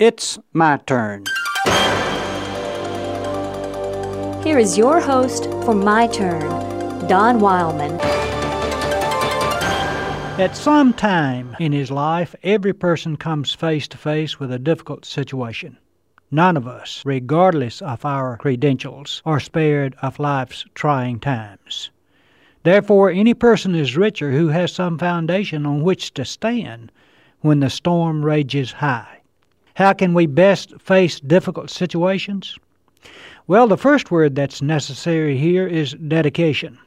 It's my turn. Here is your host for My Turn, Don Wildmon. At some time in his life, every person comes face to face with a difficult situation. None of us, regardless of our credentials, are spared of life's trying times. Therefore, any person is richer who has some foundation on which to stand when the storm rages high. How can we best face difficult situations? Well, the first word that's necessary here is dedication.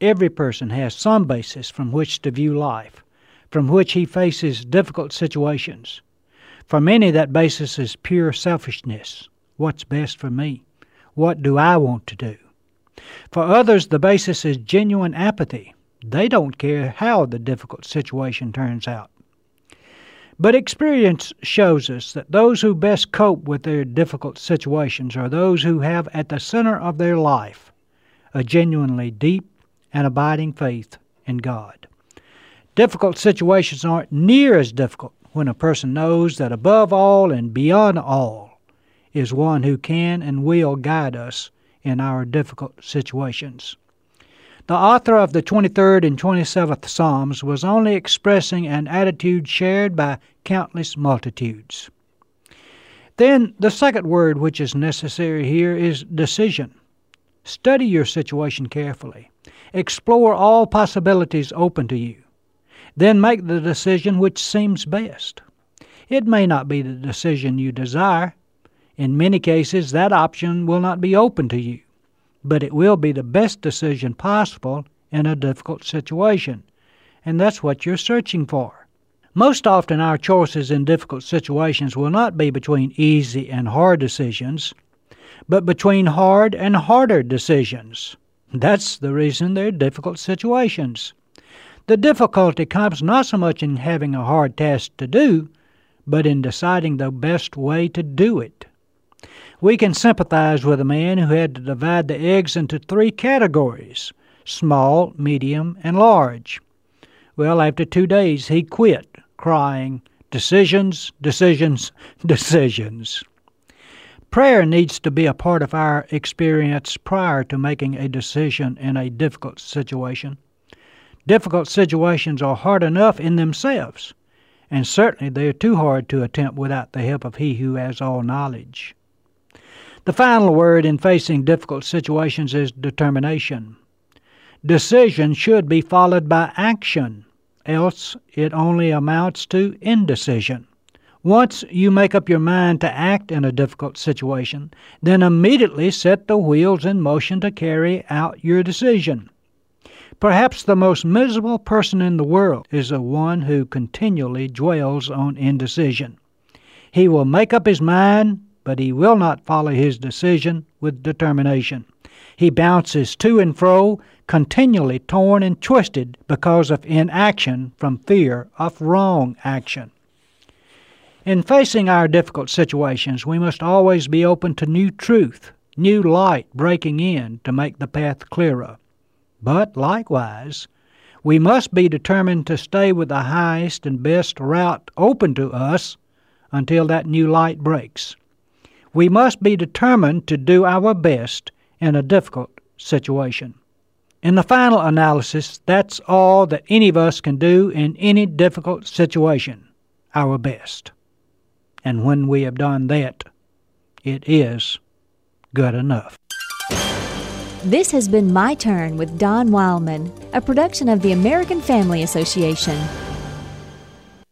Every person has some basis from which to view life, from which he faces difficult situations. For many, that basis is pure selfishness. What's best for me? What do I want to do? For others, the basis is genuine apathy. They don't care how the difficult situation turns out. But experience shows us that those who best cope with their difficult situations are those who have at the center of their life a genuinely deep and abiding faith in God. Difficult situations aren't near as difficult when a person knows that above all and beyond all is one who can and will guide us in our difficult situations. The author of the 23rd and 27th Psalms was only expressing an attitude shared by countless multitudes. Then, the second word which is necessary here is decision. Study your situation carefully. Explore all possibilities open to you. Then make the decision which seems best. It may not be the decision you desire. In many cases, that option will not be open to you but it will be the best decision possible in a difficult situation. And that's what you're searching for. Most often, our choices in difficult situations will not be between easy and hard decisions, but between hard and harder decisions. That's the reason they're difficult situations. The difficulty comes not so much in having a hard task to do, but in deciding the best way to do it. We can sympathize with a man who had to divide the eggs into three categories small, medium, and large. Well, after two days, he quit, crying, Decisions, decisions, decisions. Prayer needs to be a part of our experience prior to making a decision in a difficult situation. Difficult situations are hard enough in themselves, and certainly they are too hard to attempt without the help of He who has all knowledge. The final word in facing difficult situations is determination. Decision should be followed by action, else it only amounts to indecision. Once you make up your mind to act in a difficult situation, then immediately set the wheels in motion to carry out your decision. Perhaps the most miserable person in the world is the one who continually dwells on indecision. He will make up his mind, but he will not follow his decision with determination. He bounces to and fro, continually torn and twisted because of inaction from fear of wrong action. In facing our difficult situations, we must always be open to new truth, new light breaking in to make the path clearer. But likewise, we must be determined to stay with the highest and best route open to us until that new light breaks. We must be determined to do our best in a difficult situation. In the final analysis, that's all that any of us can do in any difficult situation our best. And when we have done that, it is good enough. This has been My Turn with Don Wildmon, a production of the American Family Association.